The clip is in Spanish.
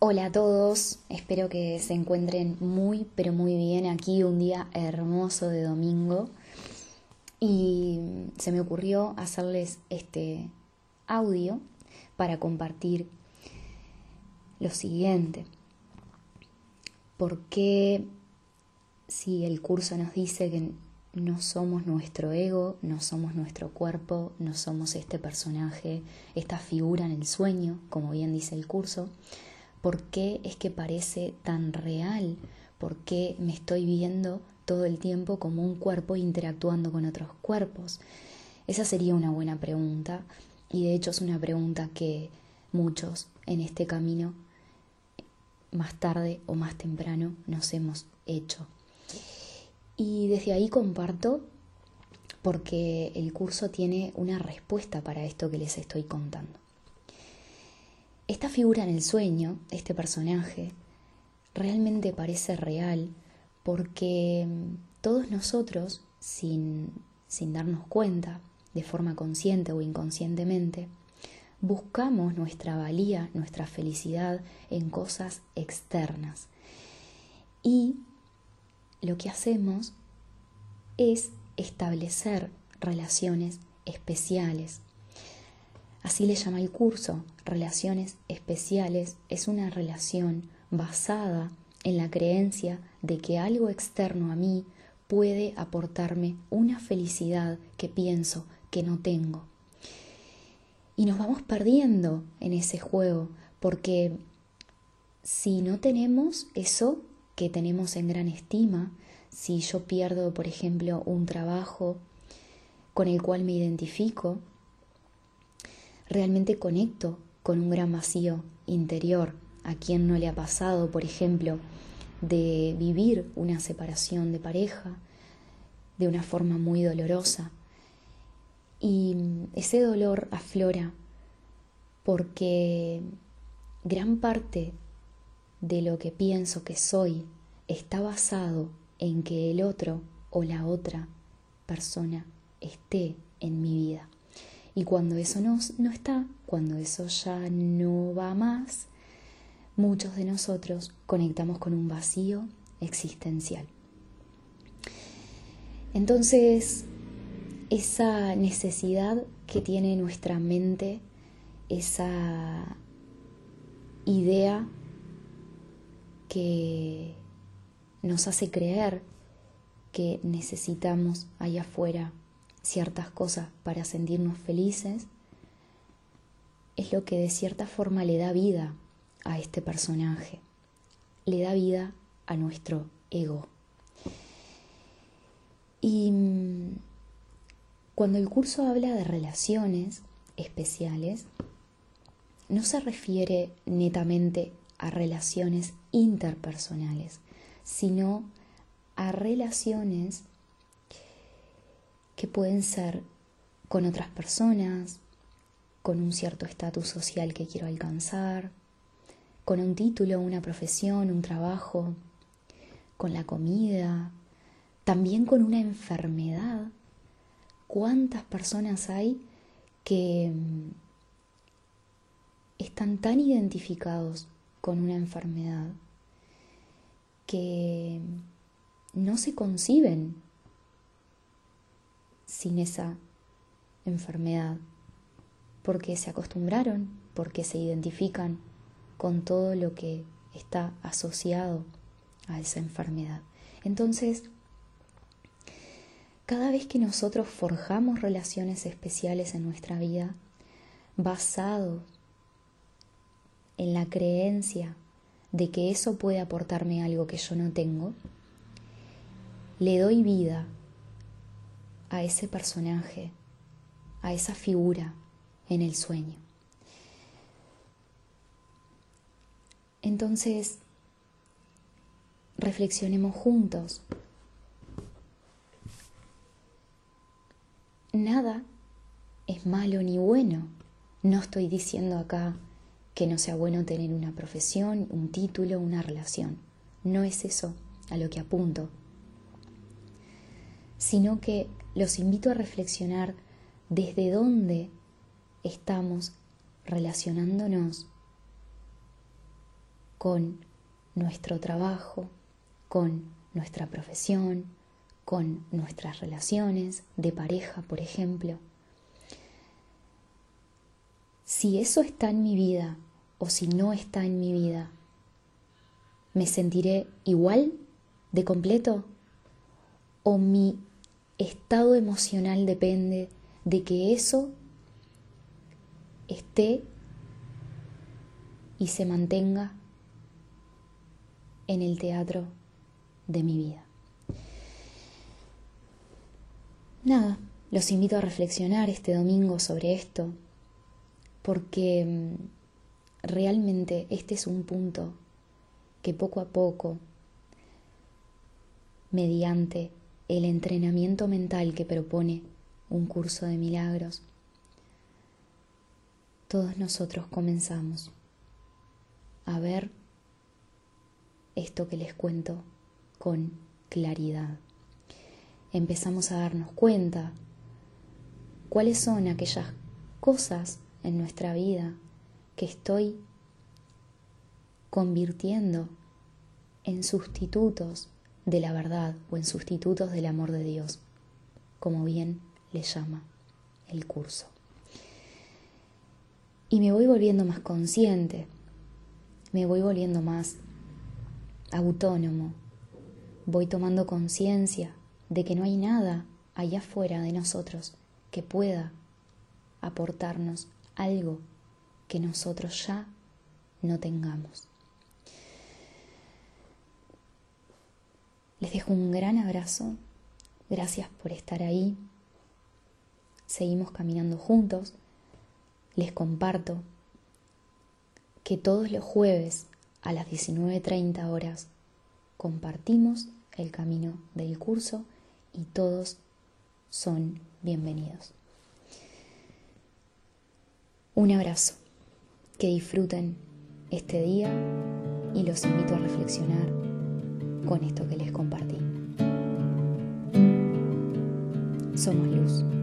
Hola a todos, espero que se encuentren muy pero muy bien aquí un día hermoso de domingo y se me ocurrió hacerles este audio para compartir lo siguiente. ¿Por qué si el curso nos dice que no somos nuestro ego, no somos nuestro cuerpo, no somos este personaje, esta figura en el sueño, como bien dice el curso? ¿Por qué es que parece tan real? ¿Por qué me estoy viendo todo el tiempo como un cuerpo interactuando con otros cuerpos? Esa sería una buena pregunta y de hecho es una pregunta que muchos en este camino más tarde o más temprano nos hemos hecho. Y desde ahí comparto porque el curso tiene una respuesta para esto que les estoy contando. Esta figura en el sueño, este personaje, realmente parece real porque mm, todos nosotros, sin, sin darnos cuenta, de forma consciente o inconscientemente, buscamos nuestra valía, nuestra felicidad en cosas externas. Y lo que hacemos es establecer relaciones especiales Así le llama el curso. Relaciones especiales es una relación basada en la creencia de que algo externo a mí puede aportarme una felicidad que pienso que no tengo. Y nos vamos perdiendo en ese juego porque si no tenemos eso que tenemos en gran estima, si yo pierdo, por ejemplo, un trabajo con el cual me identifico, realmente conecto con un gran vacío interior. A quien no le ha pasado, por ejemplo, de vivir una separación de pareja de una forma muy dolorosa. Y ese dolor aflora porque gran parte de lo que pienso que soy está basado en que el otro o la otra persona esté en mi vida. Y cuando eso no, no está, cuando eso ya no va más, muchos de nosotros conectamos con un vacío existencial. Entonces, esa necesidad que tiene nuestra mente, esa idea que nos hace creer que necesitamos allá afuera ciertas cosas para sentirnos felices, es lo que de cierta forma le da vida a este personaje, le da vida a nuestro ego. Y mm, cuando el curso habla de relaciones especiales, no se refiere netamente a relaciones interpersonales, sino a relaciones que pueden ser con otras personas, con un cierto estatus social que quiero alcanzar, con un título, una profesión, un trabajo, con la comida, también con una enfermedad. ¿Cuántas personas hay que mm, están tan identificados con una enfermedad que no se conciben sin esa enfermedad, porque se acostumbraron, porque se identifican con todo lo que está asociado a esa enfermedad. Entonces, cada vez que nosotros forjamos relaciones especiales en nuestra vida, basados en la creencia de que eso puede aportarme algo que yo no tengo, le doy vida a ese personaje, a esa figura en el sueño. Entonces, reflexionemos juntos. Nada es malo ni bueno. No estoy diciendo acá que no sea bueno tener una profesión, un título, una relación. No es eso a lo que apunto, sino que los invito a reflexionar desde dónde estamos relacionándonos con nuestro trabajo, con nuestra profesión, con nuestras relaciones de pareja, por ejemplo. Si eso está en mi vida o si no está en mi vida, ¿me sentiré igual de completo? ¿O mi estado emocional depende de que eso esté y se mantenga en el teatro de mi vida. Nada, los invito a reflexionar este domingo sobre esto, porque mm, realmente este es un punto que poco a poco, mediante el entrenamiento mental que propone un curso de milagros, todos nosotros comenzamos a ver esto que les cuento con claridad. Empezamos a darnos cuenta cuáles son aquellas cosas en nuestra vida que estoy convirtiendo en sustitutos de la verdad o en sustitutos del amor de Dios, como bien le llama el curso. Y me voy volviendo más consciente, me voy volviendo más autónomo, voy tomando conciencia de que no hay nada allá afuera de nosotros que pueda aportarnos algo que nosotros ya no tengamos. Les dejo un gran abrazo, gracias por estar ahí, seguimos caminando juntos, les comparto que todos los jueves a las 19.30 horas compartimos el camino del curso y todos son bienvenidos. Un abrazo, que disfruten este día y los invito a reflexionar con esto que les compartí. Somos luz.